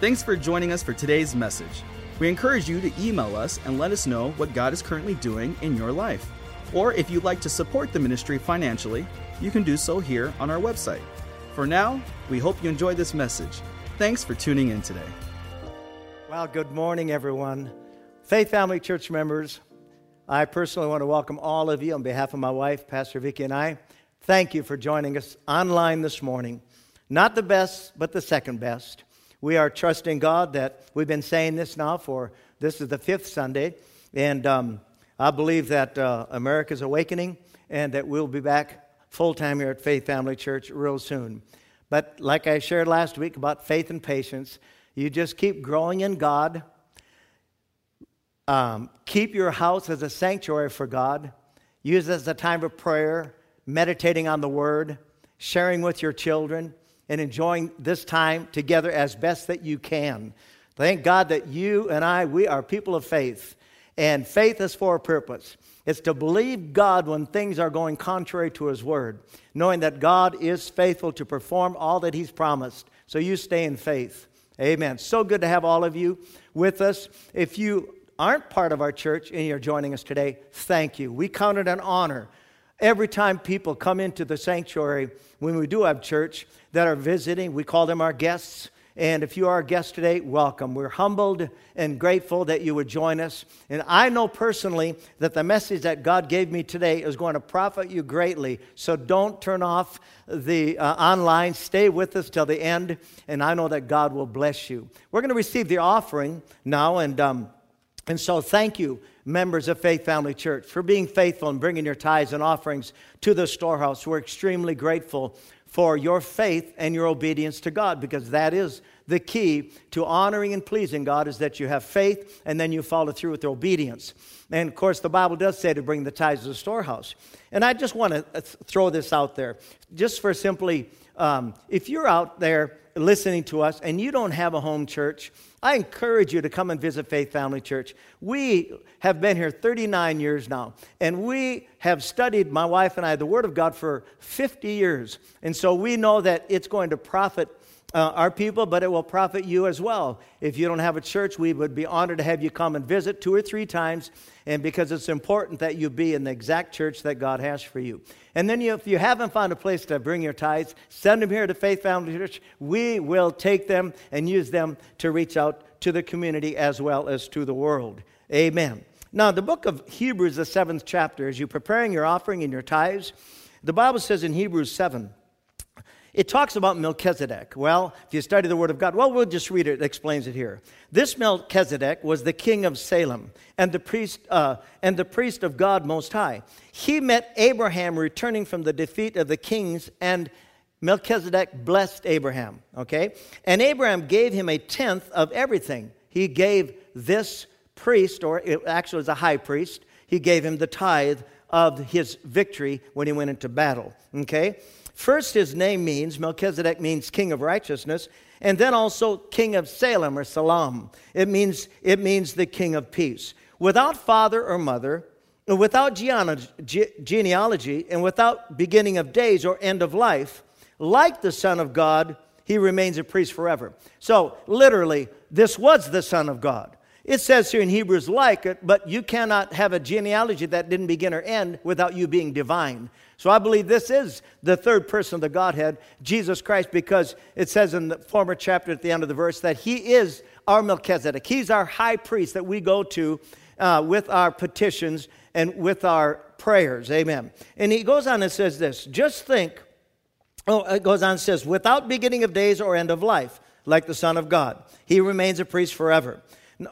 Thanks for joining us for today's message. We encourage you to email us and let us know what God is currently doing in your life. Or if you'd like to support the ministry financially, you can do so here on our website. For now, we hope you enjoy this message. Thanks for tuning in today. Well, good morning, everyone. Faith Family Church members, I personally want to welcome all of you on behalf of my wife, Pastor Vicki, and I. Thank you for joining us online this morning. Not the best, but the second best. We are trusting God that we've been saying this now for this is the fifth Sunday, and um, I believe that uh, America's awakening and that we'll be back full time here at Faith Family Church real soon. But like I shared last week about faith and patience, you just keep growing in God. Um, keep your house as a sanctuary for God. Use it as a time of prayer, meditating on the Word, sharing with your children and enjoying this time together as best that you can. Thank God that you and I, we are people of faith. And faith is for a purpose. It's to believe God when things are going contrary to His word, knowing that God is faithful to perform all that He's promised. So you stay in faith. Amen. So good to have all of you with us. If you aren't part of our church and you're joining us today, thank you. We count it an honor every time people come into the sanctuary when we do have church that are visiting. We call them our guests. And if you are a guest today, welcome. We're humbled and grateful that you would join us. And I know personally that the message that God gave me today is going to profit you greatly. So don't turn off the uh, online. Stay with us till the end, and I know that God will bless you. We're going to receive the offering now, and um, and so thank you members of Faith Family Church for being faithful and bringing your tithes and offerings to the storehouse. We're extremely grateful for your faith and your obedience to God because that is the key to honoring and pleasing God is that you have faith and then you follow through with obedience. And of course, the Bible does say to bring the tithes to the storehouse. And I just want to uh, throw this out there just for simply, um, if you're out there listening to us and you don't have a home church, I encourage you to come and visit Faith Family Church. We have been here 39 years now, and we have studied, my wife and I, the Word of God for 50 years. And so we know that it's going to profit uh, our people, but it will profit you as well. If you don't have a church, we would be honored to have you come and visit two or three times, and because it's important that you be in the exact church that God has for you. And then you, if you haven't found a place to bring your tithes, send them here to Faith Family Church. We will take them and use them to reach out to the community as well as to the world. Amen. Now, the book of Hebrews, the seventh chapter, as you're preparing your offering and your tithes, the Bible says in Hebrews 7, it talks about Melchizedek. Well, if you study the Word of God, well, we'll just read it. It explains it here. This Melchizedek was the king of Salem and the priest uh, and the priest of God Most High. He met Abraham returning from the defeat of the kings, and Melchizedek blessed Abraham. Okay, and Abraham gave him a tenth of everything. He gave this priest, or it actually was a high priest, he gave him the tithe of his victory when he went into battle. Okay. First, his name means, Melchizedek means king of righteousness, and then also king of Salem or Salam. It means, it means the king of peace. Without father or mother, without genealogy, and without beginning of days or end of life, like the Son of God, he remains a priest forever. So, literally, this was the Son of God. It says here in Hebrews, like it, but you cannot have a genealogy that didn't begin or end without you being divine. So I believe this is the third person of the Godhead, Jesus Christ, because it says in the former chapter at the end of the verse that he is our Melchizedek. He's our high priest that we go to uh, with our petitions and with our prayers. Amen. And he goes on and says this just think, oh, it goes on and says, without beginning of days or end of life, like the Son of God, he remains a priest forever,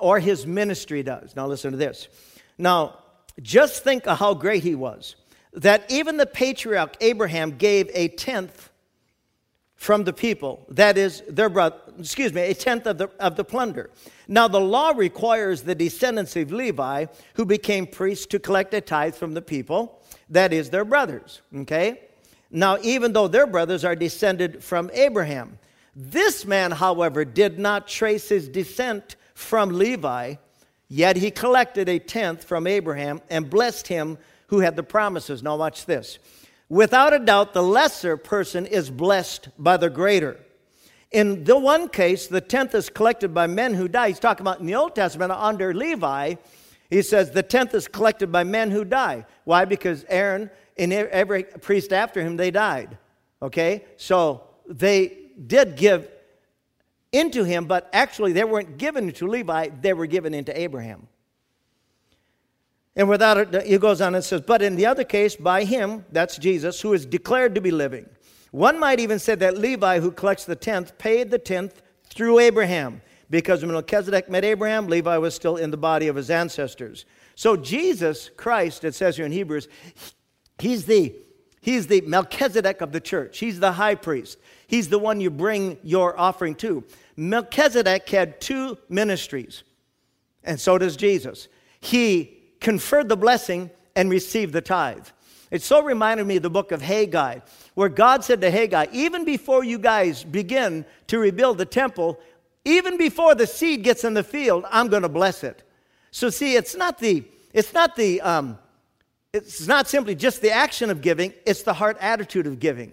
or his ministry does. Now listen to this. Now, just think of how great he was that even the patriarch Abraham gave a tenth from the people, that is, their brother, excuse me, a tenth of the, of the plunder. Now, the law requires the descendants of Levi, who became priests, to collect a tithe from the people, that is, their brothers, okay? Now, even though their brothers are descended from Abraham, this man, however, did not trace his descent from Levi, yet he collected a tenth from Abraham and blessed him who had the promises. Now, watch this. Without a doubt, the lesser person is blessed by the greater. In the one case, the tenth is collected by men who die. He's talking about in the Old Testament under Levi. He says the tenth is collected by men who die. Why? Because Aaron and every priest after him, they died. Okay? So they did give into him, but actually they weren't given to Levi, they were given into Abraham. And without it, he goes on and says, But in the other case, by him, that's Jesus, who is declared to be living. One might even say that Levi, who collects the tenth, paid the tenth through Abraham. Because when Melchizedek met Abraham, Levi was still in the body of his ancestors. So Jesus Christ, it says here in Hebrews, he's the, he's the Melchizedek of the church. He's the high priest. He's the one you bring your offering to. Melchizedek had two ministries, and so does Jesus. He conferred the blessing and received the tithe. It so reminded me of the book of Haggai, where God said to Haggai, even before you guys begin to rebuild the temple, even before the seed gets in the field, I'm going to bless it. So see, it's not the, it's not the, um, it's not simply just the action of giving, it's the heart attitude of giving.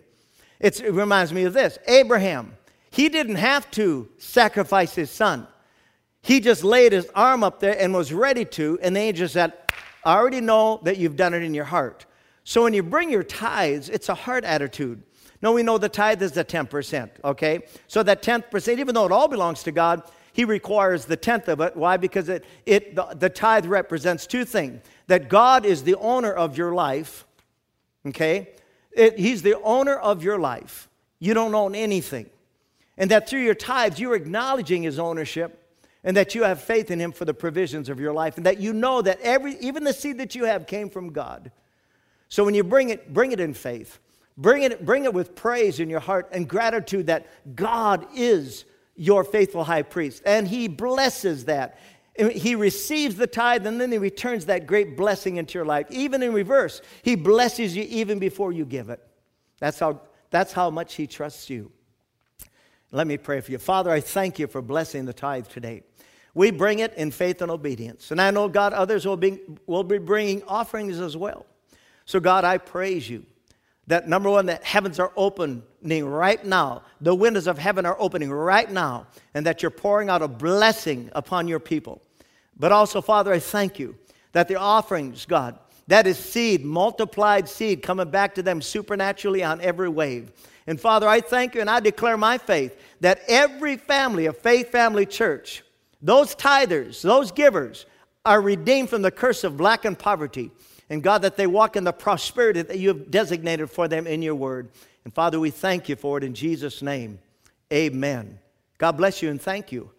It's, it reminds me of this Abraham, he didn't have to sacrifice his son. He just laid his arm up there and was ready to, and the angel said, I already know that you've done it in your heart. So when you bring your tithes, it's a heart attitude. No, we know the tithe is the 10%, okay? So that 10%, even though it all belongs to God, He requires the tenth of it. Why? Because it, it, the, the tithe represents two things that God is the owner of your life, okay? It, he's the owner of your life. You don't own anything. And that through your tithes, you're acknowledging His ownership and that you have faith in him for the provisions of your life and that you know that every even the seed that you have came from god. So when you bring it bring it in faith. Bring it bring it with praise in your heart and gratitude that god is your faithful high priest and he blesses that. He receives the tithe and then he returns that great blessing into your life. Even in reverse he blesses you even before you give it. That's how that's how much he trusts you. Let me pray for you. Father i thank you for blessing the tithe today we bring it in faith and obedience. And I know, God, others will be, will be bringing offerings as well. So, God, I praise you that number one, that heavens are opening right now. The windows of heaven are opening right now, and that you're pouring out a blessing upon your people. But also, Father, I thank you that the offerings, God, that is seed, multiplied seed coming back to them supernaturally on every wave. And Father, I thank you and I declare my faith that every family, a faith family church, those tithers, those givers, are redeemed from the curse of lack and poverty. And God, that they walk in the prosperity that you have designated for them in your word. And Father, we thank you for it in Jesus' name. Amen. God bless you and thank you.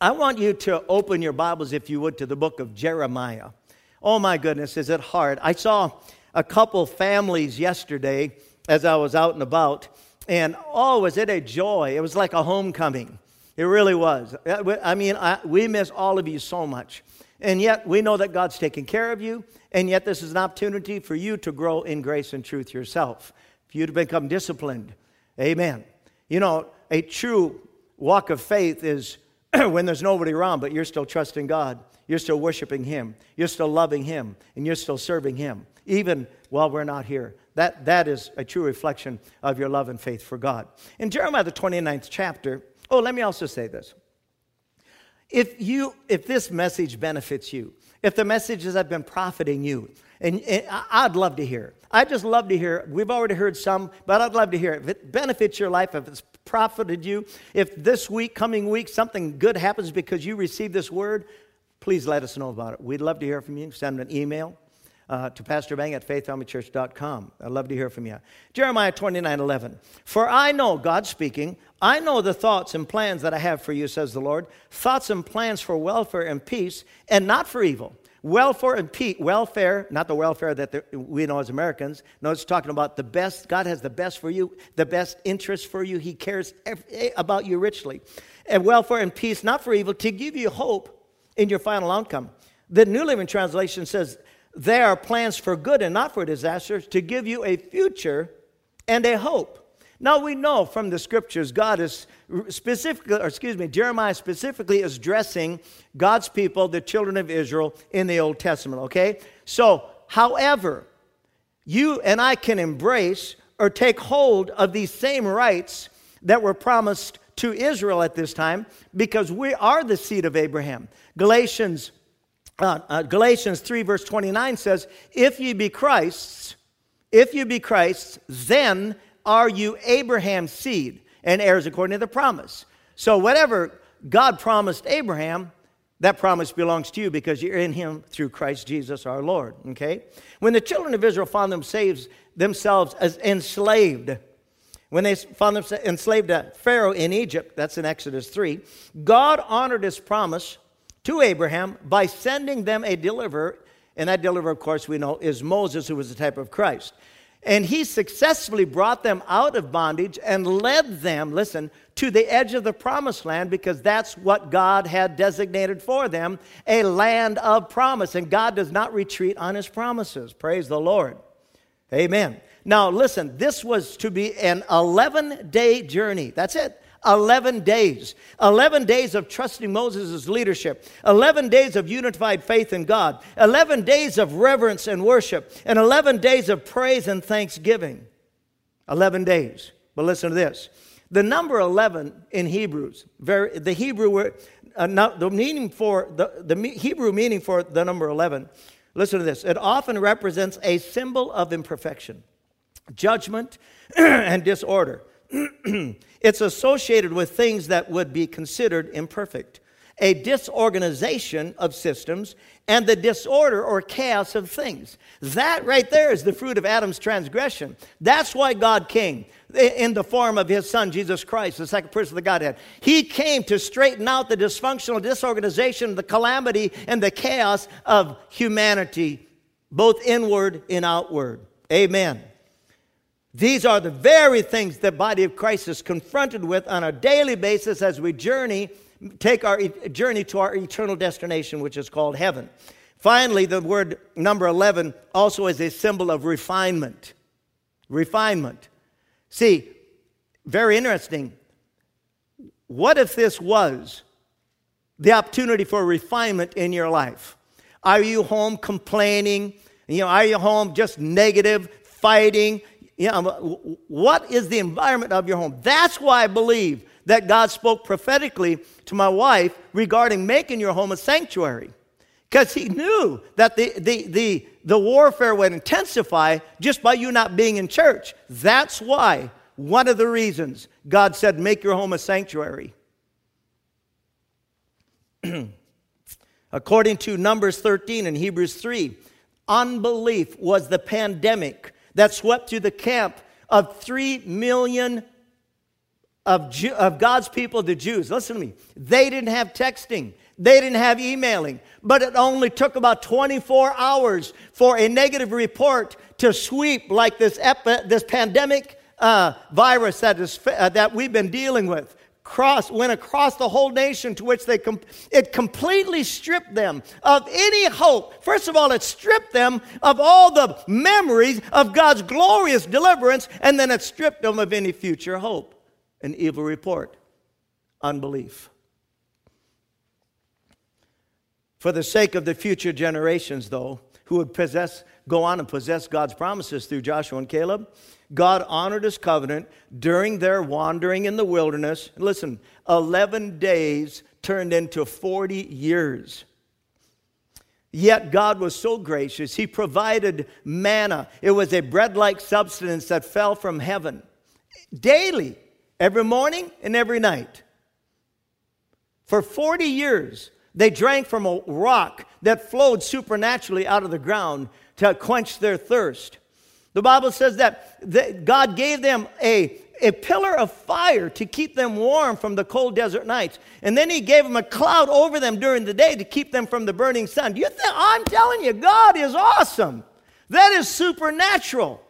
I want you to open your Bibles, if you would, to the book of Jeremiah. Oh my goodness, is it hard? I saw a couple families yesterday as I was out and about, and oh, was it a joy? It was like a homecoming. It really was. I mean, I, we miss all of you so much. And yet, we know that God's taking care of you. And yet, this is an opportunity for you to grow in grace and truth yourself, for you to become disciplined. Amen. You know, a true walk of faith is when there's nobody around, but you're still trusting God. You're still worshiping Him. You're still loving Him. And you're still serving Him, even while we're not here. That, that is a true reflection of your love and faith for God. In Jeremiah, the 29th chapter, Oh, let me also say this. If, you, if this message benefits you, if the messages have been profiting you, and, and I'd love to hear. I'd just love to hear. We've already heard some, but I'd love to hear. If it benefits your life, if it's profited you, if this week, coming week, something good happens because you received this word, please let us know about it. We'd love to hear from you. Send an email uh, to Pastor Bang at faithfamilychurch.com. I'd love to hear from you. Jeremiah 29 11. For I know, God speaking, I know the thoughts and plans that I have for you, says the Lord. Thoughts and plans for welfare and peace, and not for evil. Welfare and peace, welfare, not the welfare that the, we know as Americans. No, it's talking about the best. God has the best for you, the best interest for you. He cares eh, about you richly. And welfare and peace, not for evil, to give you hope in your final outcome. The New Living Translation says, there are plans for good and not for disaster to give you a future and a hope. Now we know from the scriptures, God is specifically, or excuse me, Jeremiah specifically is addressing God's people, the children of Israel, in the Old Testament, okay? So, however, you and I can embrace or take hold of these same rights that were promised to Israel at this time because we are the seed of Abraham. Galatians, uh, uh, Galatians 3, verse 29 says, If ye be Christ's, if you be Christ's, then are you Abraham's seed and heirs according to the promise. So, whatever God promised Abraham, that promise belongs to you because you're in him through Christ Jesus our Lord. Okay? When the children of Israel found themselves, themselves as enslaved, when they found themselves enslaved to Pharaoh in Egypt, that's in Exodus 3, God honored his promise to Abraham by sending them a deliverer. And that deliverer, of course, we know is Moses, who was the type of Christ. And he successfully brought them out of bondage and led them, listen, to the edge of the promised land because that's what God had designated for them a land of promise. And God does not retreat on his promises. Praise the Lord. Amen. Now, listen, this was to be an 11 day journey. That's it. 11 days. 11 days of trusting Moses' leadership. 11 days of unified faith in God. 11 days of reverence and worship. And 11 days of praise and thanksgiving. 11 days. But listen to this. The number 11 in Hebrews, very, the Hebrew word, uh, the meaning for the, the Hebrew meaning for the number 11, listen to this. It often represents a symbol of imperfection, judgment, and disorder. it's associated with things that would be considered imperfect, a disorganization of systems, and the disorder or chaos of things. That right there is the fruit of Adam's transgression. That's why God came in the form of his son, Jesus Christ, the second person of the Godhead. He came to straighten out the dysfunctional disorganization, the calamity, and the chaos of humanity, both inward and outward. Amen. These are the very things the body of Christ is confronted with on a daily basis as we journey, take our journey to our eternal destination, which is called heaven. Finally, the word number 11 also is a symbol of refinement. Refinement. See, very interesting. What if this was the opportunity for refinement in your life? Are you home complaining? You know, are you home just negative, fighting? Know, what is the environment of your home? That's why I believe that God spoke prophetically to my wife regarding making your home a sanctuary. Because he knew that the, the, the, the warfare would intensify just by you not being in church. That's why, one of the reasons, God said, make your home a sanctuary. According to Numbers 13 and Hebrews 3, unbelief was the pandemic that swept through the camp of three million of, Jew, of God's people, the Jews. Listen to me. They didn't have texting. They didn't have emailing, but it only took about 24 hours for a negative report to sweep like this, epi- this pandemic uh, virus that, is, uh, that we've been dealing with cross, went across the whole nation to which they com- it completely stripped them of any hope. First of all, it stripped them of all the memories of God's glorious deliverance, and then it stripped them of any future hope. An evil report, unbelief. For the sake of the future generations, though, who would possess, go on and possess God's promises through Joshua and Caleb, God honored his covenant during their wandering in the wilderness. Listen, 11 days turned into 40 years. Yet God was so gracious, He provided manna. It was a bread like substance that fell from heaven daily, every morning and every night. For 40 years, they drank from a rock that flowed supernaturally out of the ground to quench their thirst. The Bible says that, that God gave them a, a pillar of fire to keep them warm from the cold desert nights. And then he gave them a cloud over them during the day to keep them from the burning sun. You think I'm telling you, God is awesome. That is supernatural.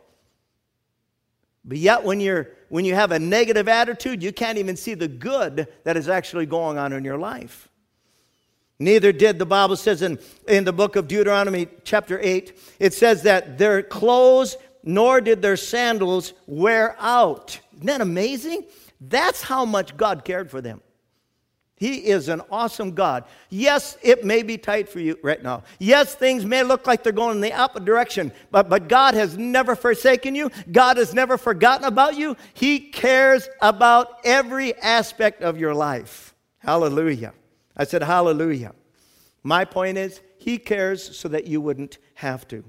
But yet when you're when you have a negative attitude, you can't even see the good that is actually going on in your life. Neither did the Bible says in, in the book of Deuteronomy, chapter 8, it says that their clothes nor did their sandals wear out. Isn't that amazing? That's how much God cared for them. He is an awesome God. Yes, it may be tight for you right now. Yes, things may look like they're going in the opposite direction, but, but God has never forsaken you. God has never forgotten about you. He cares about every aspect of your life. Hallelujah. I said, Hallelujah. My point is, He cares so that you wouldn't have to.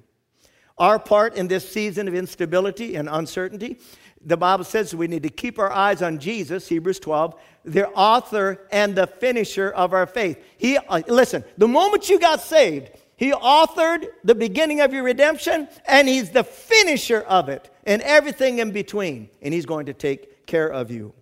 Our part in this season of instability and uncertainty the Bible says we need to keep our eyes on Jesus, Hebrews 12, the author and the finisher of our faith. He, uh, listen, the moment you got saved, he authored the beginning of your redemption, and he's the finisher of it, and everything in between. And he's going to take care of you.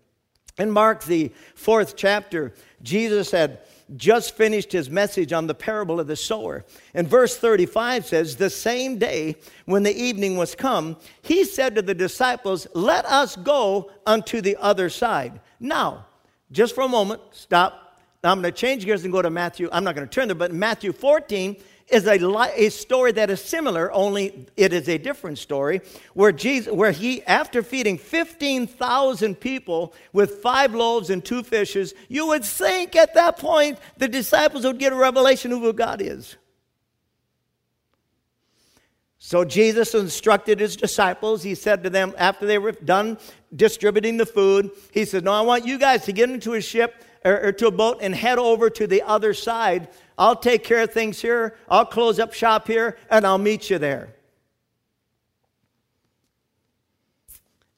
In Mark, the fourth chapter, Jesus had just finished his message on the parable of the sower. And verse 35 says, The same day when the evening was come, he said to the disciples, Let us go unto the other side. Now, just for a moment, stop. I'm going to change gears and go to Matthew. I'm not going to turn there, but Matthew 14, is a, a story that is similar, only it is a different story, where, Jesus, where he, after feeding 15,000 people with five loaves and two fishes, you would think at that point the disciples would get a revelation of who God is. So Jesus instructed his disciples. He said to them, after they were done distributing the food, he said, No, I want you guys to get into a ship or, or to a boat and head over to the other side I'll take care of things here. I'll close up shop here, and I'll meet you there.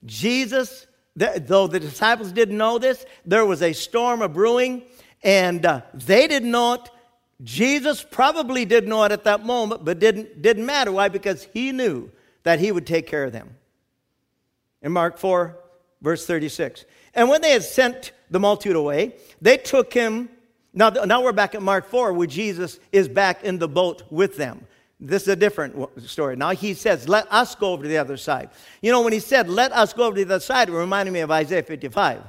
Jesus, though the disciples didn't know this, there was a storm of brewing, and uh, they didn't know it. Jesus probably didn't know it at that moment, but didn't, didn't matter. Why? Because he knew that he would take care of them. In Mark 4, verse 36. And when they had sent the multitude away, they took him now, now we're back at Mark 4 where Jesus is back in the boat with them. This is a different story. Now he says, Let us go over to the other side. You know, when he said, Let us go over to the other side, it reminded me of Isaiah 55,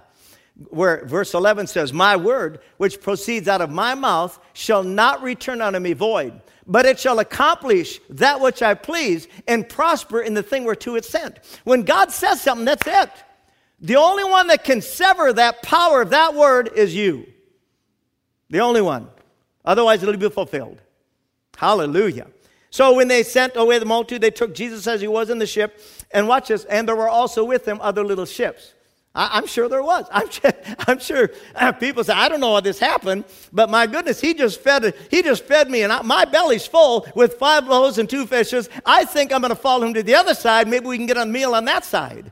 where verse 11 says, My word, which proceeds out of my mouth, shall not return unto me void, but it shall accomplish that which I please and prosper in the thing whereto it's sent. When God says something, that's it. The only one that can sever that power of that word is you. The only one. Otherwise, it'll be fulfilled. Hallelujah. So when they sent away the multitude, they took Jesus as he was in the ship. And watch this. And there were also with him other little ships. I, am sure there was. I'm, I'm sure people say, I don't know how this happened, but my goodness, he just fed, he just fed me, and I, my belly's full with five loaves and two fishes. I think I'm going to follow him to the other side. Maybe we can get a meal on that side.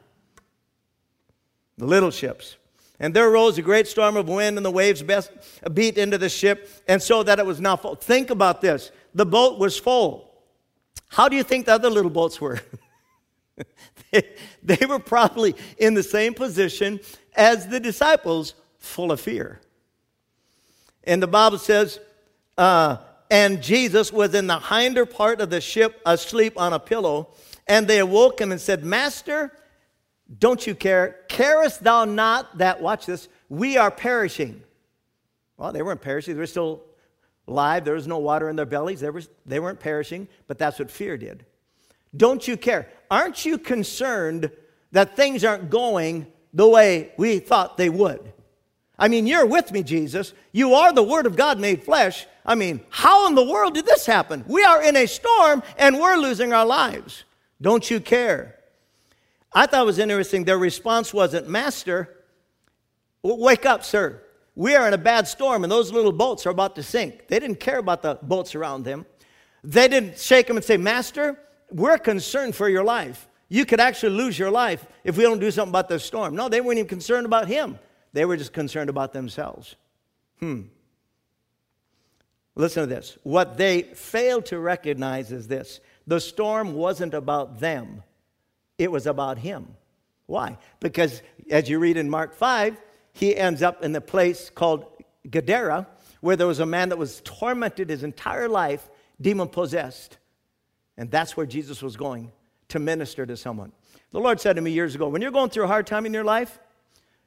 The little ships. And there arose a great storm of wind, and the waves beat into the ship, and so that it was now full. Think about this the boat was full. How do you think the other little boats were? they, they were probably in the same position as the disciples, full of fear. And the Bible says, uh, and Jesus was in the hinder part of the ship asleep on a pillow. And they awoke him and said, Master, don't you care? Carest thou not that, watch this, we are perishing? Well, they weren't perishing. They were still alive. There was no water in their bellies. They, were, they weren't perishing, but that's what fear did. Don't you care? Aren't you concerned that things aren't going the way we thought they would? I mean, you're with me, Jesus. You are the Word of God made flesh. I mean, how in the world did this happen? We are in a storm and we're losing our lives. Don't you care? I thought it was interesting. Their response wasn't, Master, wake up, sir. We are in a bad storm, and those little boats are about to sink. They didn't care about the boats around them. They didn't shake them and say, Master, we're concerned for your life. You could actually lose your life if we don't do something about this storm. No, they weren't even concerned about him. They were just concerned about themselves. Hmm. Listen to this. What they failed to recognize is this the storm wasn't about them, it was about him. Why? Because as you read in Mark 5, he ends up in the place called Gadara, where there was a man that was tormented his entire life, demon possessed. And that's where Jesus was going to minister to someone. The Lord said to me years ago when you're going through a hard time in your life,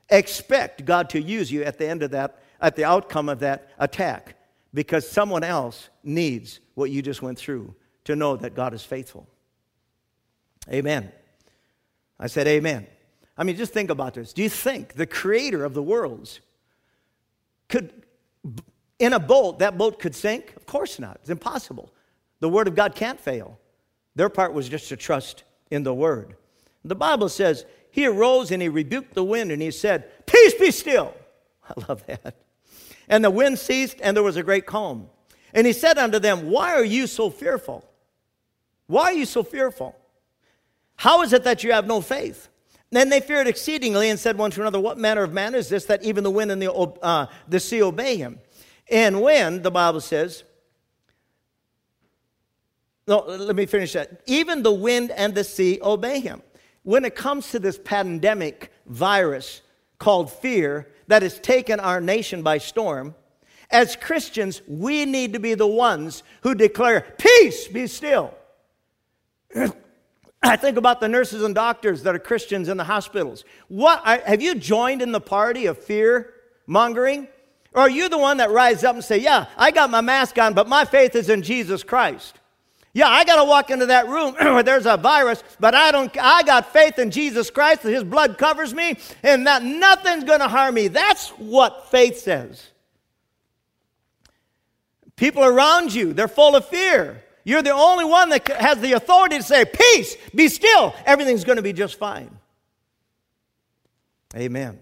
expect God to use you at the end of that, at the outcome of that attack, because someone else needs what you just went through to know that God is faithful. Amen. I said, Amen. I mean, just think about this. Do you think the creator of the worlds could, in a boat, that boat could sink? Of course not. It's impossible. The Word of God can't fail. Their part was just to trust in the Word. The Bible says, He arose and he rebuked the wind and he said, Peace be still. I love that. And the wind ceased and there was a great calm. And he said unto them, Why are you so fearful? Why are you so fearful? How is it that you have no faith? Then they feared exceedingly and said one to another, What manner of man is this that even the wind and the, uh, the sea obey him? And when, the Bible says, no, let me finish that. Even the wind and the sea obey him. When it comes to this pandemic virus called fear that has taken our nation by storm, as Christians, we need to be the ones who declare, Peace, be still. I think about the nurses and doctors that are Christians in the hospitals. What have you joined in the party of fear mongering? Or are you the one that rises up and say, "Yeah, I got my mask on, but my faith is in Jesus Christ." Yeah, I got to walk into that room where there's a virus, but I don't I got faith in Jesus Christ that his blood covers me and that nothing's going to harm me. That's what faith says. People around you, they're full of fear. You're the only one that has the authority to say, Peace, be still. Everything's going to be just fine. Amen.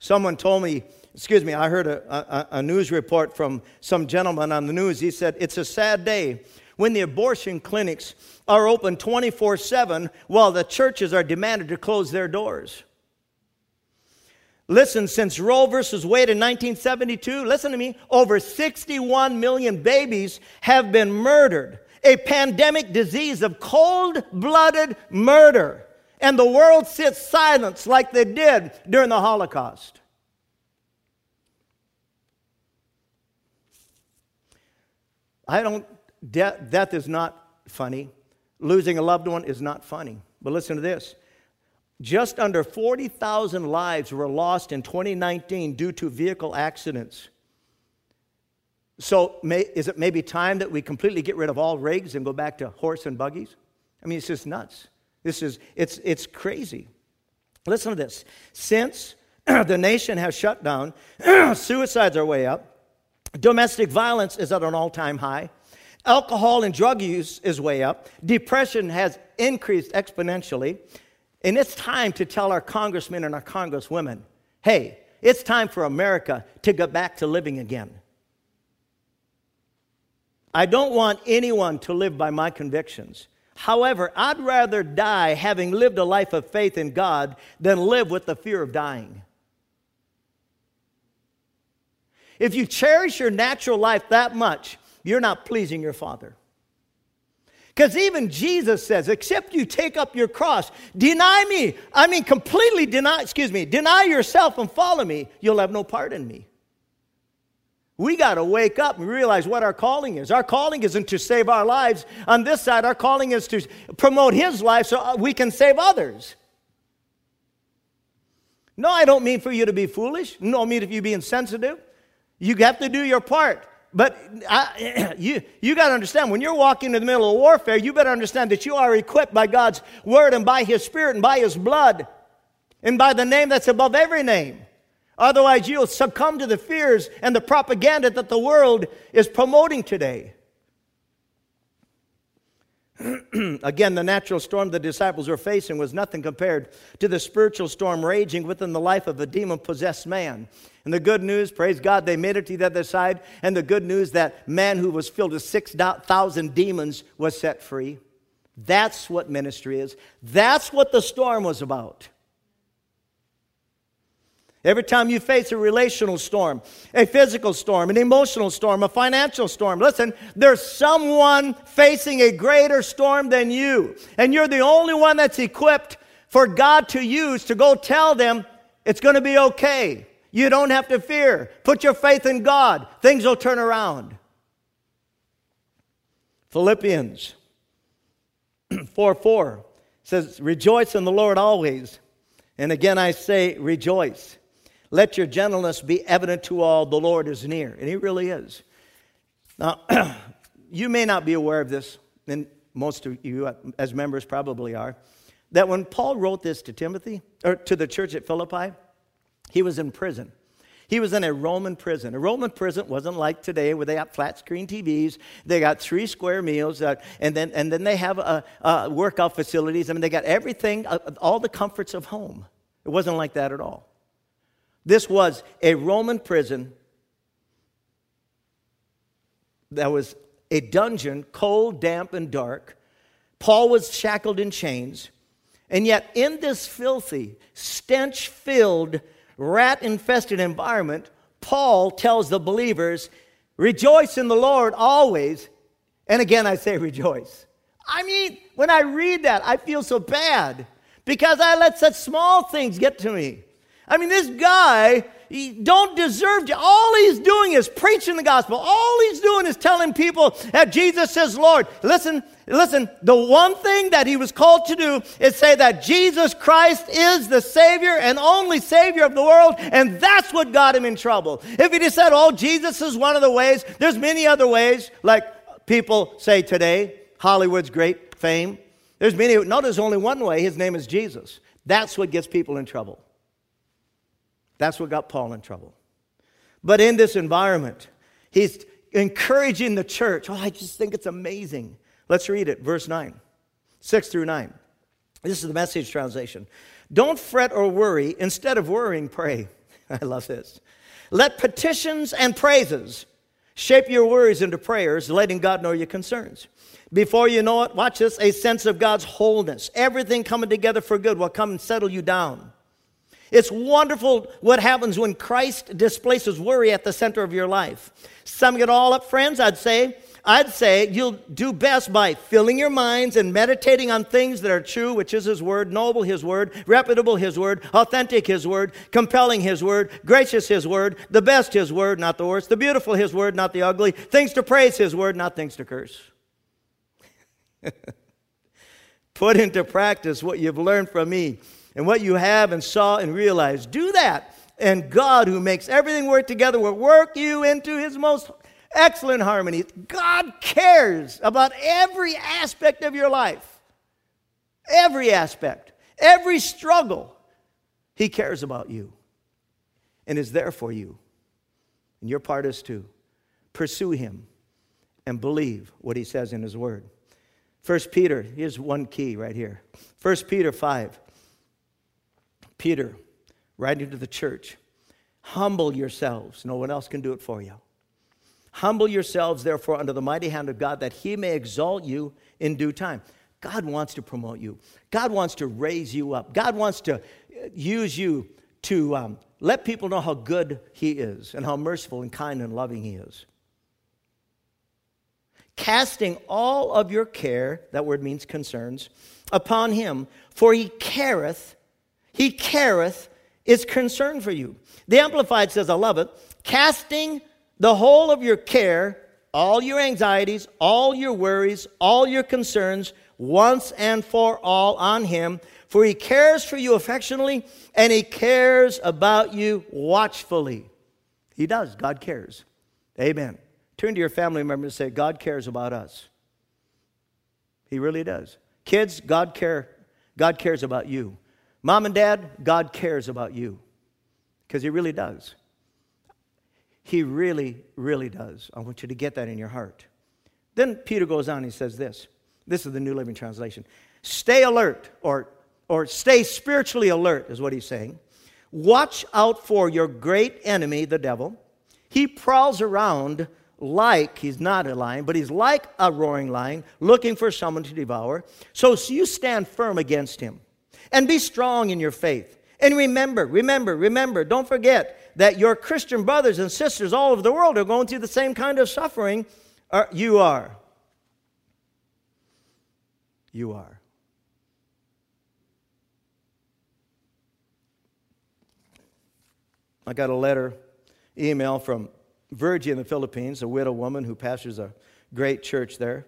Someone told me, excuse me, I heard a, a, a news report from some gentleman on the news. He said, It's a sad day when the abortion clinics are open 24 7 while the churches are demanded to close their doors. Listen, since Roe versus Wade in 1972, listen to me, over 61 million babies have been murdered. A pandemic disease of cold blooded murder. And the world sits silent like they did during the Holocaust. I don't, death, death is not funny. Losing a loved one is not funny. But listen to this just under 40,000 lives were lost in 2019 due to vehicle accidents. So, may, is it maybe time that we completely get rid of all rigs and go back to horse and buggies? I mean, it's just nuts. This is, it's, it's crazy. Listen to this. Since the nation has shut down, suicides are way up, domestic violence is at an all time high, alcohol and drug use is way up, depression has increased exponentially, and it's time to tell our congressmen and our congresswomen hey, it's time for America to get back to living again. I don't want anyone to live by my convictions. However, I'd rather die having lived a life of faith in God than live with the fear of dying. If you cherish your natural life that much, you're not pleasing your Father. Because even Jesus says, except you take up your cross, deny me. I mean, completely deny, excuse me, deny yourself and follow me, you'll have no part in me. We got to wake up and realize what our calling is. Our calling isn't to save our lives. On this side, our calling is to promote His life so we can save others. No, I don't mean for you to be foolish. No, I mean if you be insensitive. You have to do your part. But I, you, you got to understand, when you're walking in the middle of warfare, you better understand that you are equipped by God's word and by His Spirit and by His blood and by the name that's above every name. Otherwise, you'll succumb to the fears and the propaganda that the world is promoting today. Again, the natural storm the disciples were facing was nothing compared to the spiritual storm raging within the life of a demon possessed man. And the good news, praise God, they made it to the other side. And the good news that man who was filled with 6,000 demons was set free. That's what ministry is. That's what the storm was about. Every time you face a relational storm, a physical storm, an emotional storm, a financial storm, listen, there's someone facing a greater storm than you. And you're the only one that's equipped for God to use to go tell them it's going to be okay. You don't have to fear. Put your faith in God, things will turn around. Philippians 4 4 says, Rejoice in the Lord always. And again I say, Rejoice. Let your gentleness be evident to all, the Lord is near. And He really is. Now, you may not be aware of this, and most of you as members probably are, that when Paul wrote this to Timothy, or to the church at Philippi, he was in prison. He was in a Roman prison. A Roman prison wasn't like today where they got flat screen TVs. They got three square meals, uh, and, then, and then they have uh, uh, workout facilities. I mean, they got everything, uh, all the comforts of home. It wasn't like that at all. This was a Roman prison that was a dungeon, cold, damp, and dark. Paul was shackled in chains. And yet, in this filthy, stench filled, rat infested environment, Paul tells the believers, Rejoice in the Lord always. And again, I say rejoice. I mean, when I read that, I feel so bad because I let such small things get to me. I mean, this guy he don't deserve to. All he's doing is preaching the gospel. All he's doing is telling people that Jesus is Lord. Listen, listen, the one thing that he was called to do is say that Jesus Christ is the Savior and only Savior of the world, and that's what got him in trouble. If he just said, oh, Jesus is one of the ways, there's many other ways, like people say today, Hollywood's great fame. There's many, no, there's only one way. His name is Jesus. That's what gets people in trouble. That's what got Paul in trouble. But in this environment, he's encouraging the church. Oh, I just think it's amazing. Let's read it, verse 9, 6 through 9. This is the message translation. Don't fret or worry. Instead of worrying, pray. I love this. Let petitions and praises shape your worries into prayers, letting God know your concerns. Before you know it, watch this a sense of God's wholeness, everything coming together for good will come and settle you down. It's wonderful what happens when Christ displaces worry at the center of your life. Summing it all up, friends, I'd say, I'd say you'll do best by filling your minds and meditating on things that are true, which is His Word, noble His Word, reputable His Word, authentic His Word, compelling His Word, gracious His Word, the best His Word, not the worst, the beautiful His Word, not the ugly, things to praise His Word, not things to curse. Put into practice what you've learned from me and what you have and saw and realized. Do that. And God, who makes everything work together, will work you into his most excellent harmony. God cares about every aspect of your life. Every aspect. Every struggle. He cares about you and is there for you. And your part is to pursue him and believe what he says in his word. First Peter, here's one key right here. First Peter 5, Peter, writing to the church, humble yourselves. No one else can do it for you. Humble yourselves, therefore, under the mighty hand of God, that he may exalt you in due time. God wants to promote you. God wants to raise you up. God wants to use you to um, let people know how good he is and how merciful and kind and loving he is. Casting all of your care, that word means concerns, upon him, for he careth he careth, is concerned for you. The Amplified says, I love it, casting the whole of your care, all your anxieties, all your worries, all your concerns, once and for all on Him, for He cares for you affectionately and He cares about you watchfully. He does. God cares. Amen. Turn to your family member and say, God cares about us. He really does. Kids, God care. God cares about you. Mom and dad, God cares about you because He really does. He really, really does. I want you to get that in your heart. Then Peter goes on, and he says this. This is the New Living Translation. Stay alert, or, or stay spiritually alert, is what he's saying. Watch out for your great enemy, the devil. He prowls around like, he's not a lion, but he's like a roaring lion, looking for someone to devour. So, so you stand firm against him and be strong in your faith. And remember, remember, remember, don't forget that your Christian brothers and sisters all over the world are going through the same kind of suffering you are. You are. I got a letter, email from Virgie in the Philippines, a widow woman who pastors a great church there.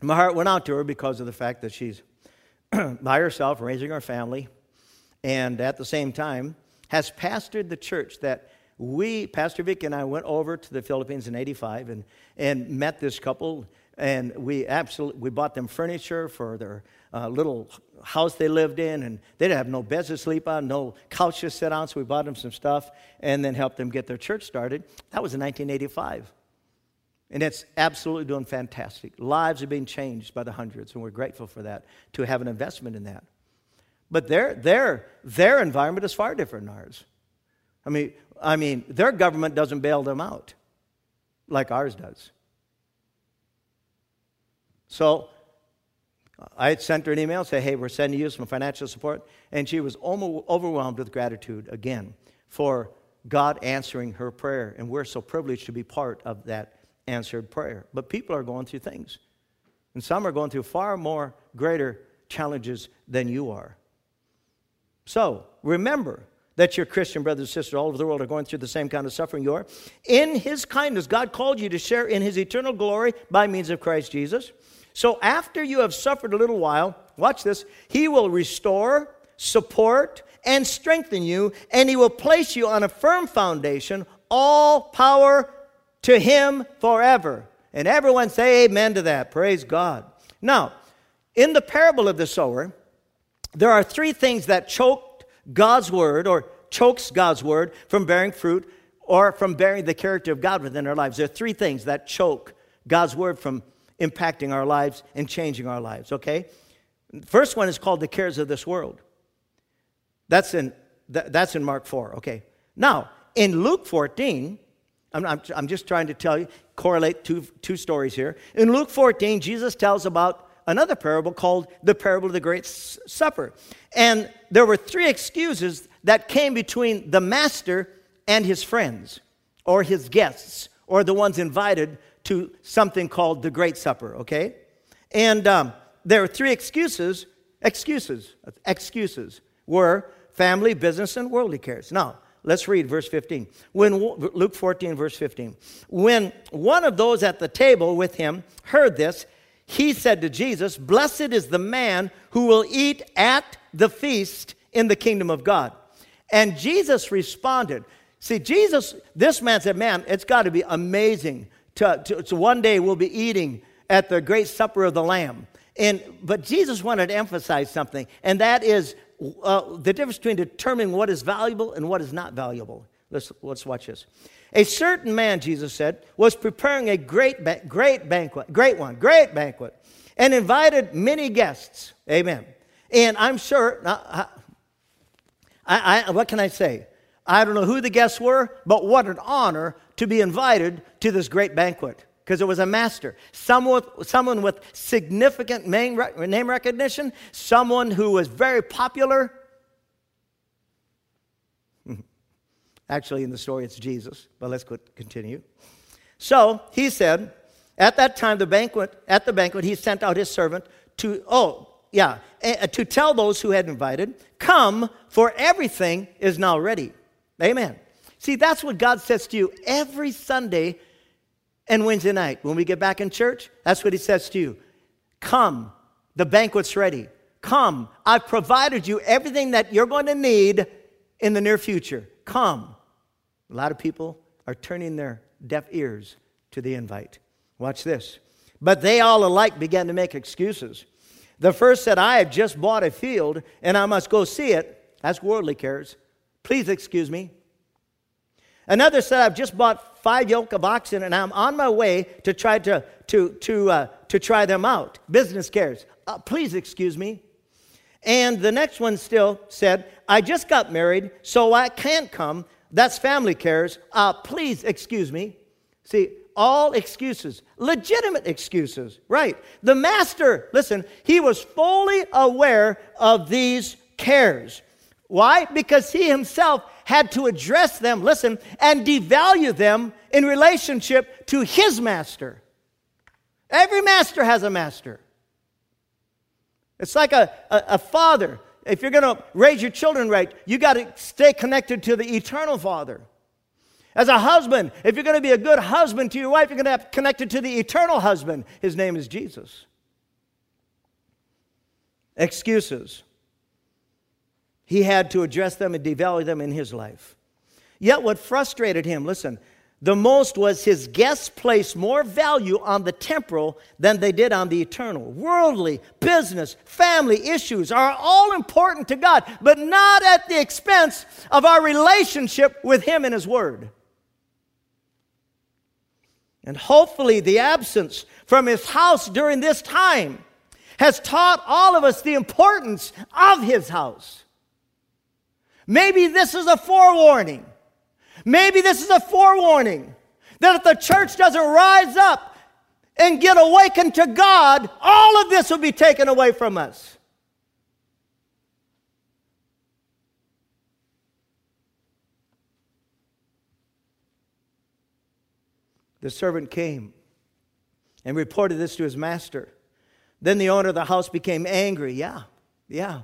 My heart went out to her because of the fact that she's by herself, raising her family, and at the same time has pastored the church that we, Pastor Vic and I, went over to the Philippines in 85 and, and met this couple and we absolutely we bought them furniture for their uh, little house they lived in, and they didn't have no beds to sleep on, no couch to sit on, so we bought them some stuff and then helped them get their church started. That was in 1985. And it's absolutely doing fantastic. Lives are being changed by the hundreds, and we're grateful for that, to have an investment in that. But their, their, their environment is far different than ours. I mean, I mean, their government doesn't bail them out like ours does. So I sent her an email, say, hey, we're sending you some financial support. And she was overwhelmed with gratitude again for God answering her prayer. And we're so privileged to be part of that answered prayer. But people are going through things. And some are going through far more greater challenges than you are. So remember that your Christian brothers and sisters all over the world are going through the same kind of suffering you are. In His kindness, God called you to share in His eternal glory by means of Christ Jesus. So after you have suffered a little while, watch this, He will restore, support, and strengthen you, and He will place you on a firm foundation. All power to him forever. And everyone say amen to that. Praise God. Now, in the parable of the sower, there are three things that choked God's word or chokes God's word from bearing fruit or from bearing the character of God within our lives. There are three things that choke God's word from impacting our lives and changing our lives, okay? First one is called the cares of this world. That's in, that's in Mark 4, okay? Now, in Luke 14, I'm, I'm, I'm just trying to tell you, correlate two, two stories here. In Luke 14, Jesus tells about another parable called the parable of the Great Supper. And there were three excuses that came between the master and his friends, or his guests, or the ones invited to something called the Great Supper, okay? And um, there are three excuses, excuses, excuses were family, business, and worldly cares. Now, Let's read verse 15. When Luke 14 verse 15. When one of those at the table with him heard this, he said to Jesus, "Blessed is the man who will eat at the feast in the kingdom of God." And Jesus responded, See, Jesus, this man said, Man, it's got to be amazing to, to, to, one day we'll be eating at the great supper of the Lamb. And, but Jesus wanted to emphasize something, and that is uh, the difference between determining what is valuable and what is not valuable. Let's, let's watch this. A certain man, Jesus said, was preparing a great, ba- great banquet, great one, great banquet, and invited many guests. Amen. And I'm sure, uh, I, I, what can I say? I don't know who the guests were, but what an honor to be invited to this great banquet because it was a master. Someone, someone with significant name, recognition, someone who was very popular. Actually, in the story, it's Jesus, but let's continue. So he said, at that time, the banquet, at the banquet, he sent out his servant to, oh, yeah, eh, eh, to tell those who had invited, come, for everything is now ready. Amen. See, that's what God says to you every Sunday and Wednesday night. When we get back in church, that's what he says to you Come, the banquet's ready. Come, I've provided you everything that you're going to need in the near future. Come. A lot of people are turning their deaf ears to the invite. Watch this. But they all alike began to make excuses. The first said, I have just bought a field and I must go see it. That's worldly cares. Please excuse me. Another said, I've just bought five yoke of oxen and I'm on my way to try to, to, to, uh, to try them out. Business cares. Uh, please excuse me. And the next one still said, I just got married, so I can't come. That's family cares. Uh, please excuse me. See, all excuses, legitimate excuses, right? The master, listen, he was fully aware of these cares. Why? Because he himself had to address them, listen, and devalue them in relationship to his master. Every master has a master. It's like a, a, a father. If you're going to raise your children right, you got to stay connected to the eternal father. As a husband, if you're going to be a good husband to your wife, you're going to have connected to the eternal husband. His name is Jesus. Excuses. He had to address them and devalue them in his life. Yet, what frustrated him, listen, The most was his guests placed more value on the temporal than they did on the eternal. Worldly, business, family issues are all important to God, but not at the expense of our relationship with him and his word. And hopefully, the absence from his house during this time has taught all of us the importance of his house. Maybe this is a forewarning. Maybe this is a forewarning that if the church doesn't rise up and get awakened to God, all of this will be taken away from us. The servant came and reported this to his master. Then the owner of the house became angry. Yeah, yeah,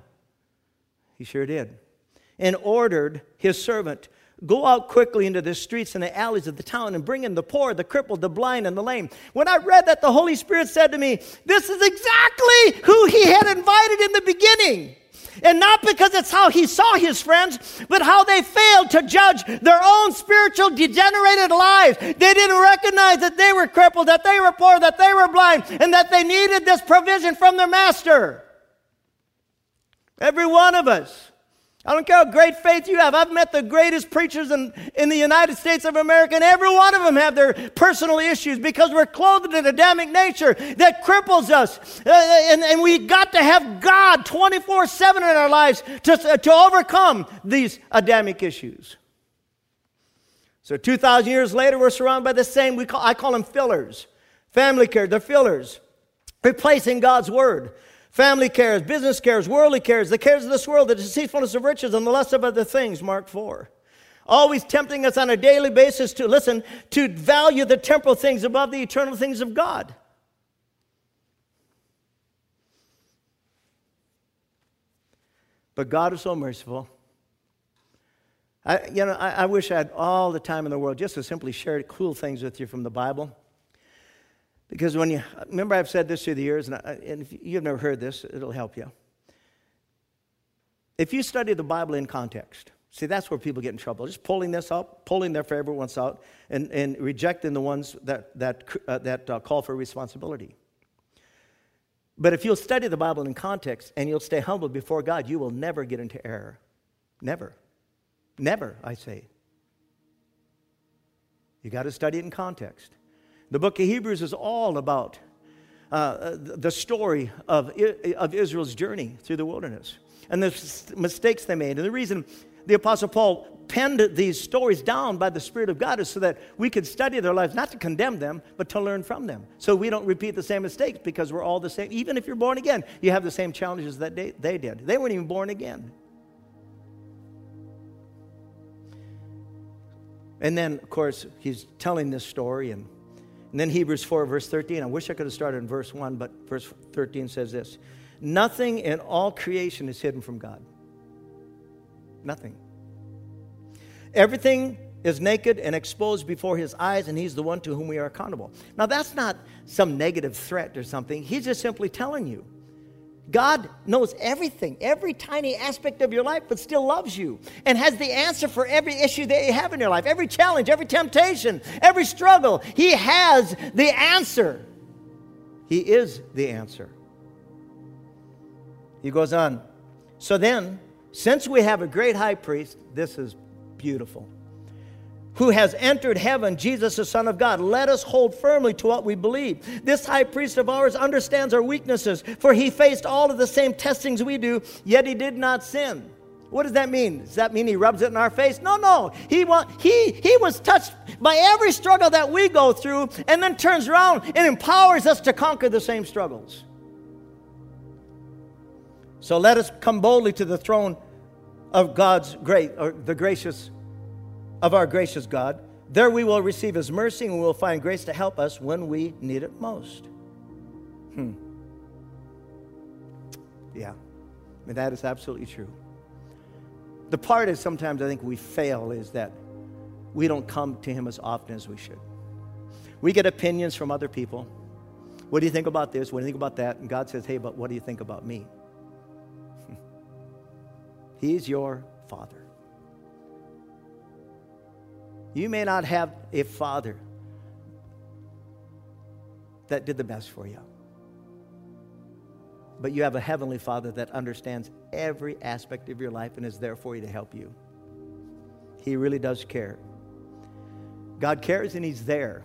he sure did. And ordered his servant, Go out quickly into the streets and the alleys of the town and bring in the poor, the crippled, the blind, and the lame. When I read that, the Holy Spirit said to me, This is exactly who he had invited in the beginning. And not because it's how he saw his friends, but how they failed to judge their own spiritual degenerated lives. They didn't recognize that they were crippled, that they were poor, that they were blind, and that they needed this provision from their master. Every one of us. I don't care how great faith you have. I've met the greatest preachers in, in the United States of America, and every one of them have their personal issues because we're clothed in an Adamic nature that cripples us. Uh, and, and we got to have God 24 7 in our lives to, to overcome these Adamic issues. So 2,000 years later, we're surrounded by the same, we call, I call them fillers. Family care, they're fillers, replacing God's word family cares, business cares, worldly cares, the cares of this world, the deceitfulness of riches, and the lust of other things, Mark 4. Always tempting us on a daily basis to listen, to value the temporal things above the eternal things of God. But God is so merciful. I, you know, I, I wish I had all the time in the world just to simply share cool things with you from the Bible. Because when you, remember I've said this through the years, and, I, and if you've never heard this, it'll help you. If you study the Bible in context, see, that's where people get in trouble. Just pulling this out, pulling their favorite ones out, and, and rejecting the ones that, that, uh, that uh, call for responsibility. But if you'll study the Bible in context and you'll stay humble before God, you will never get into error. Never. Never, I say. You got to study it in context. The book of Hebrews is all about uh, the story of, of Israel's journey through the wilderness and the mistakes they made. And the reason the Apostle Paul penned these stories down by the Spirit of God is so that we could study their lives, not to condemn them, but to learn from them. So we don't repeat the same mistakes because we're all the same. Even if you're born again, you have the same challenges that they, they did. They weren't even born again. And then, of course, he's telling this story, and and then Hebrews 4, verse 13. I wish I could have started in verse 1, but verse 13 says this Nothing in all creation is hidden from God. Nothing. Everything is naked and exposed before his eyes, and he's the one to whom we are accountable. Now, that's not some negative threat or something. He's just simply telling you God knows everything, every tiny aspect of your life, but still loves you and has the answer for every issue that you have in your life, every challenge, every temptation, every struggle. He has the answer. He is the answer. He goes on. So then, since we have a great high priest, this is beautiful who has entered heaven, Jesus, the Son of God. Let us hold firmly to what we believe. This high priest of ours understands our weaknesses, for he faced all of the same testings we do, yet he did not sin. What does that mean? Does that mean he rubs it in our face? No, no. He, wa- he, he was touched by every struggle that we go through and then turns around and empowers us to conquer the same struggles. So let us come boldly to the throne of God's great, or the gracious of our gracious God. There we will receive His mercy and we will find grace to help us when we need it most. Hmm. Yeah, I mean, that is absolutely true. The part is sometimes I think we fail is that we don't come to Him as often as we should. We get opinions from other people. What do you think about this? What do you think about that? And God says, hey, but what do you think about me? He's your Father. You may not have a father that did the best for you, but you have a heavenly father that understands every aspect of your life and is there for you to help you. He really does care. God cares and He's there.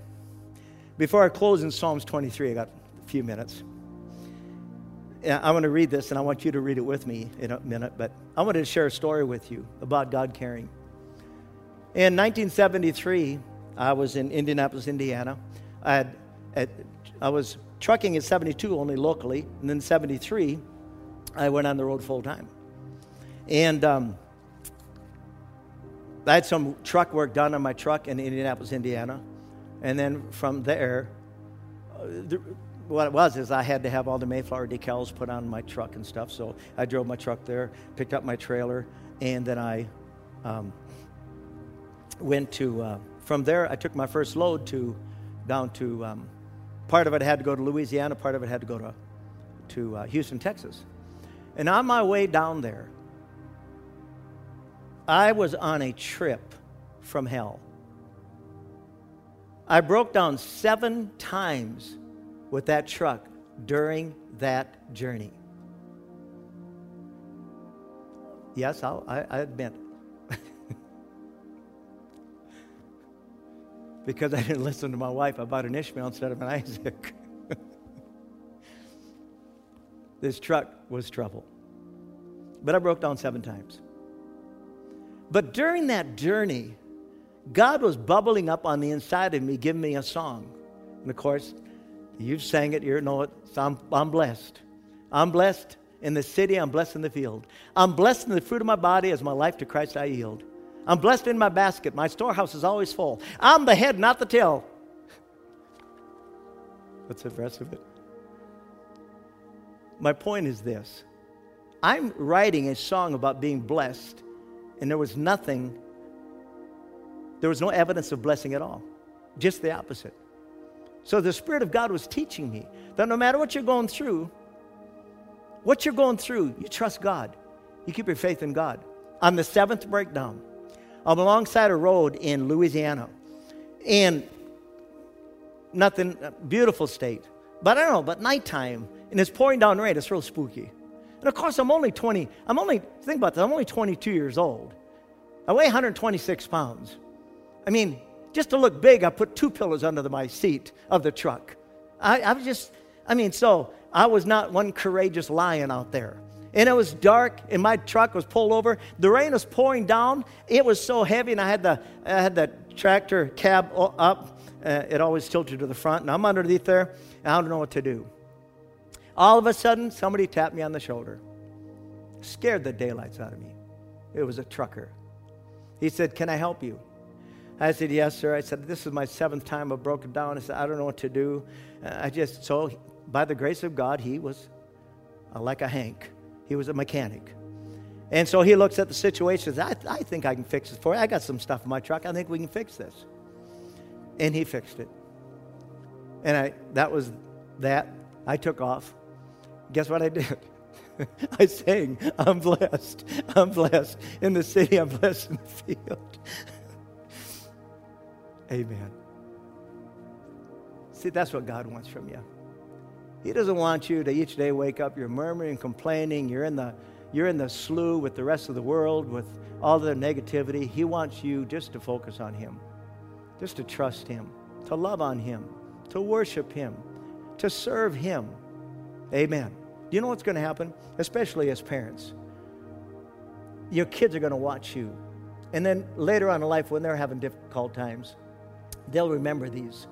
Before I close in Psalms 23, I got a few minutes. I'm going to read this and I want you to read it with me in a minute, but I wanted to share a story with you about God caring. In 1973, I was in Indianapolis, Indiana. I, had, at, I was trucking in 72 only locally, and then 73, I went on the road full time. And um, I had some truck work done on my truck in Indianapolis, Indiana. And then from there, uh, what it was is I had to have all the Mayflower decals put on my truck and stuff. So I drove my truck there, picked up my trailer, and then I um, went to, uh, from there, I took my first load to, down to, um, part of it had to go to Louisiana, part of it had to go to, to uh, Houston, Texas. And on my way down there, I was on a trip from hell. I broke down seven times with that truck during that journey. Yes, I'll, I, I admit. Because I didn't listen to my wife, I bought an Ishmael instead of an Isaac. this truck was trouble. But I broke down seven times. But during that journey, God was bubbling up on the inside of me, giving me a song. And of course, you've sang it, you know it. So I'm, I'm blessed. I'm blessed in the city, I'm blessed in the field. I'm blessed in the fruit of my body as my life to Christ I yield. I'm blessed in my basket. My storehouse is always full. I'm the head, not the tail. What's the rest of it? My point is this I'm writing a song about being blessed, and there was nothing, there was no evidence of blessing at all, just the opposite. So the Spirit of God was teaching me that no matter what you're going through, what you're going through, you trust God. You keep your faith in God. On the seventh breakdown, I'm alongside a road in Louisiana. And nothing, beautiful state. But I don't know, but nighttime, and it's pouring down rain, it's real spooky. And of course, I'm only 20, I'm only, think about this, I'm only 22 years old. I weigh 126 pounds. I mean, just to look big, I put two pillows under my seat of the truck. I, I was just, I mean, so I was not one courageous lion out there. And it was dark, and my truck was pulled over. The rain was pouring down. It was so heavy, and I had the, I had the tractor cab up. Uh, it always tilted to the front, and I'm underneath there, and I don't know what to do. All of a sudden, somebody tapped me on the shoulder. Scared the daylights out of me. It was a trucker. He said, Can I help you? I said, Yes, sir. I said, This is my seventh time I've broken down. I said, I don't know what to do. I just, so by the grace of God, he was uh, like a Hank. He was a mechanic. And so he looks at the situation says, I, I think I can fix this for you. I got some stuff in my truck. I think we can fix this. And he fixed it. And I, that was that. I took off. Guess what I did? I sang, I'm blessed. I'm blessed in the city. I'm blessed in the field. Amen. See, that's what God wants from you. He doesn't want you to each day wake up, you're murmuring, complaining, you're in the you're in the slough with the rest of the world, with all the negativity. He wants you just to focus on Him, just to trust Him, to love on Him, to worship Him, to serve Him. Amen. Do you know what's going to happen? Especially as parents. Your kids are going to watch you. And then later on in life, when they're having difficult times, they'll remember these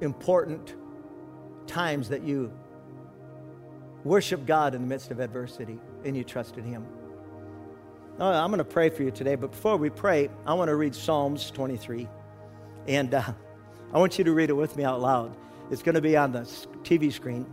important times that you worship God in the midst of adversity and you trusted Him. I'm going to pray for you today, but before we pray, I want to read Psalms 23. And uh, I want you to read it with me out loud. It's going to be on the TV screen.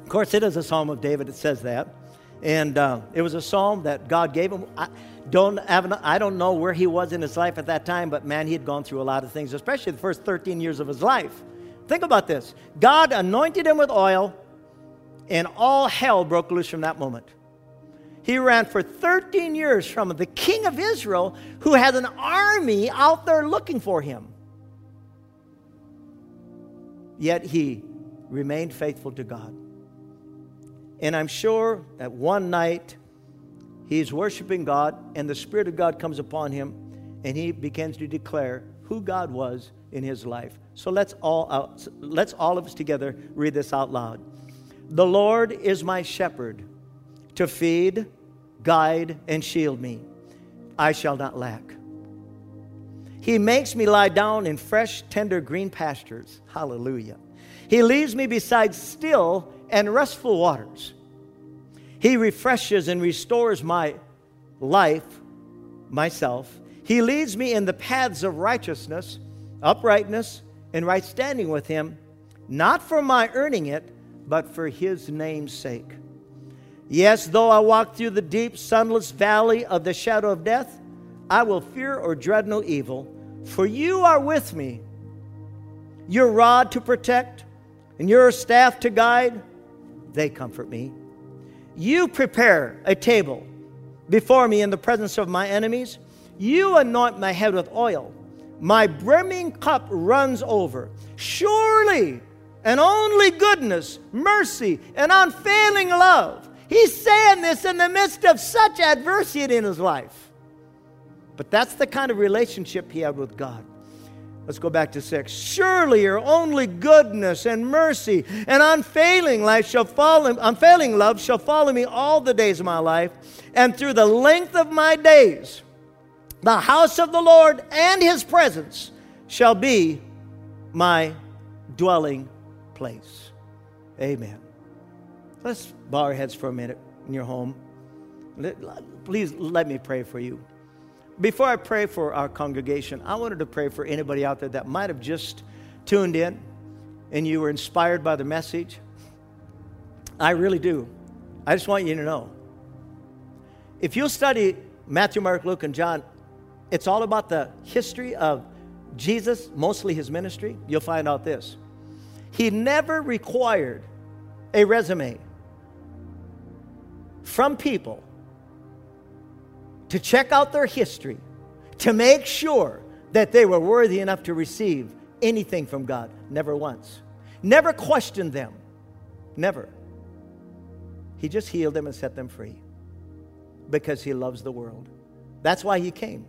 Of course, it is a psalm of David, it says that. And uh, it was a psalm that God gave him. I don't, have, I don't know where he was in his life at that time, but man, he had gone through a lot of things, especially the first 13 years of his life. Think about this God anointed him with oil, and all hell broke loose from that moment. He ran for 13 years from the king of Israel who had an army out there looking for him. Yet he remained faithful to God. And I'm sure that one night he's worshiping God and the Spirit of God comes upon him and he begins to declare who God was in his life. So let's all, uh, out, let's all of us together read this out loud. The Lord is my shepherd to feed, guide, and shield me. I shall not lack. He makes me lie down in fresh, tender green pastures. Hallelujah. He leads me beside still and restful waters. He refreshes and restores my life, myself. He leads me in the paths of righteousness, uprightness, and right standing with Him, not for my earning it, but for His name's sake. Yes, though I walk through the deep, sunless valley of the shadow of death, I will fear or dread no evil, for you are with me. Your rod to protect and your staff to guide, they comfort me. You prepare a table before me in the presence of my enemies. You anoint my head with oil. My brimming cup runs over. Surely and only goodness, mercy, and unfailing love. He's saying this in the midst of such adversity in his life. But that's the kind of relationship he had with God. Let's go back to six. Surely your only goodness and mercy and unfailing life shall follow unfailing love shall follow me all the days of my life, and through the length of my days, the house of the Lord and his presence shall be my dwelling place. Amen. Let's bow our heads for a minute in your home. Please let me pray for you before I pray for our congregation, I wanted to pray for anybody out there that might have just tuned in and you were inspired by the message. I really do. I just want you to know. If you'll study Matthew, Mark, Luke, and John, it's all about the history of Jesus, mostly his ministry. You'll find out this. He never required a resume from people to check out their history, to make sure that they were worthy enough to receive anything from God. Never once. Never questioned them. Never. He just healed them and set them free because he loves the world. That's why he came.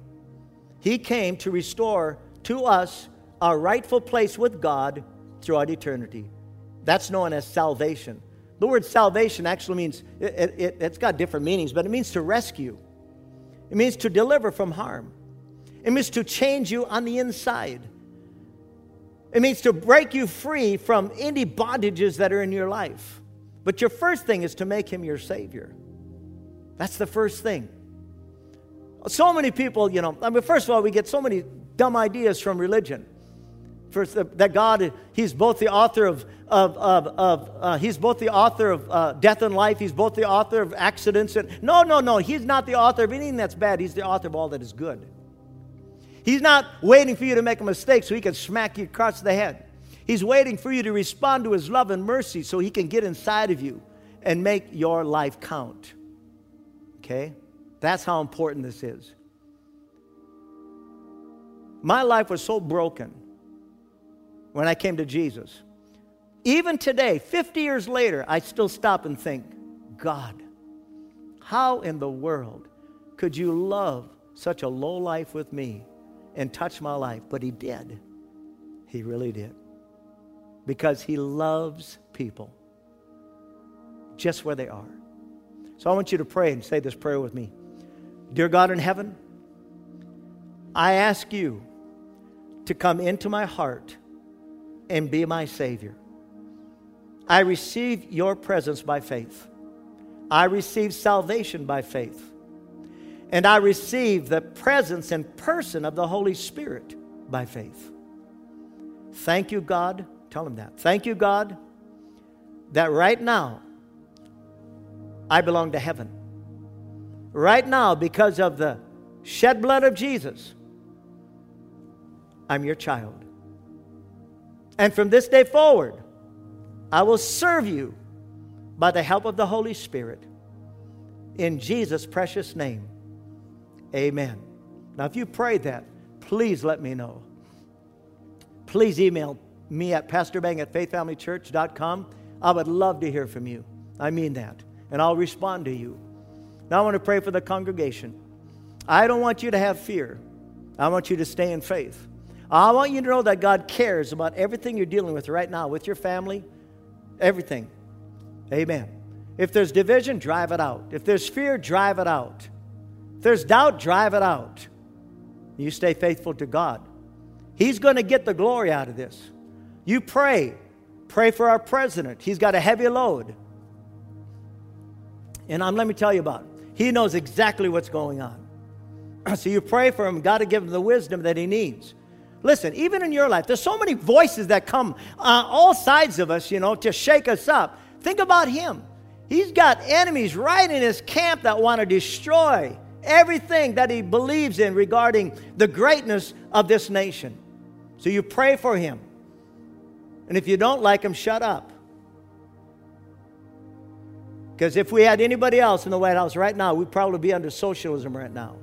He came to restore to us our rightful place with God throughout eternity. That's known as salvation. The word salvation actually means, it, it, has got different meanings, but it means to rescue. It means to deliver from harm. It means to change you on the inside. It means to break you free from any bondages that are in your life. But your first thing is to make him your Savior. That's the first thing. So many people, you know, I mean, first of all, we get so many dumb ideas from religion. First, that God, He's both the author of, of, of, of uh, He's both the author of uh, death and life. He's both the author of accidents. And no, no, no. He's not the author of anything that's bad. He's the author of all that is good. He's not waiting for you to make a mistake so He can smack you across the head. He's waiting for you to respond to His love and mercy so He can get inside of you and make your life count. Okay? That's how important this is. My life was so broken when I came to Jesus. Even today, 50 years later, I still stop and think, God, how in the world could you love such a low life with me and touch my life? But He did. He really did. Because He loves people just where they are. So I want you to pray and say this prayer with me. Dear God in heaven, I ask you to come into my heart and be my Savior. I receive your presence by faith. I receive salvation by faith. And I receive the presence and person of the Holy Spirit by faith. Thank you, God. Tell him that. Thank you, God, that right now I belong to heaven. Right now, because of the shed blood of Jesus, I'm your child. And from this day forward, I will serve you by the help of the Holy Spirit. in Jesus' precious name. Amen. Now, if you prayed that, please let me know. Please email me at pastorbang at faithfamilychurch.com. I would love to hear from you. I mean that. And I'll respond to you. Now, I want to pray for the congregation. I don't want you to have fear. I want you to stay in faith. I want you to know that God cares about everything you're dealing with right now, with your family, everything. Amen. If there's division, drive it out. If there's fear, drive it out. If there's doubt, drive it out. You stay faithful to God. He's going to get the glory out of this. You pray. Pray for our president. He's got a heavy load. And um, let me tell you about. He knows exactly what's going on. So you pray for him. God to give him the wisdom that he needs. Listen, even in your life, there's so many voices that come on all sides of us, you know, to shake us up. Think about him. He's got enemies right in his camp that want to destroy everything that he believes in regarding the greatness of this nation. So you pray for him. And if you don't like him, shut up. Because if we had anybody else in the White House right now, we'd probably be under socialism right now.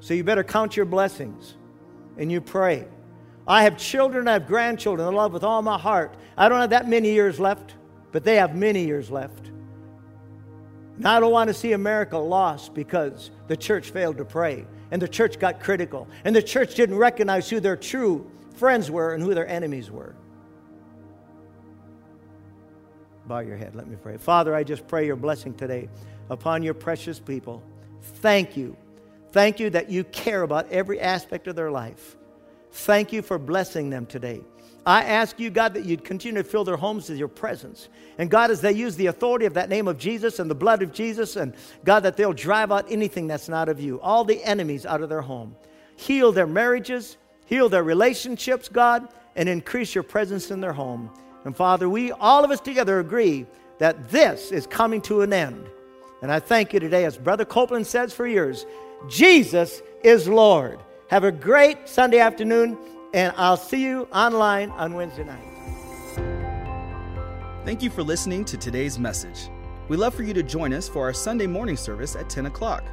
So you better count your blessings and you pray. I have children, I have grandchildren I love with all my heart. I don't have that many years left, but they have many years left. And I don't want to see America lost because the church failed to pray and the church got critical and the church didn't recognize who their true friends were and who their enemies were. Bow your head, let me pray. Father, I just pray your blessing today upon your precious people. Thank you Thank you that you care about every aspect of their life. Thank you for blessing them today. I ask you, God, that you'd continue to fill their homes with your presence. And God, as they use the authority of that name of Jesus and the blood of Jesus, and God, that they'll drive out anything that's not of you, all the enemies out of their home. Heal their marriages, heal their relationships, God, and increase your presence in their home. And Father, we, all of us together, agree that this is coming to an end. And I thank you today, as Brother Copeland says for years, Jesus is Lord. Have a great Sunday afternoon, and I'll see you online on Wednesday night. Thank you for listening to today's message. We'd love for you to join us for our Sunday morning service at 10 o'clock.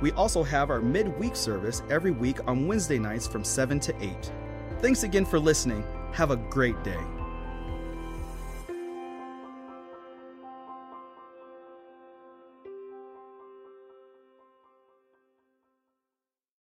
We also have our midweek service every week on Wednesday nights from 7 to 8. Thanks again for listening. Have a great day.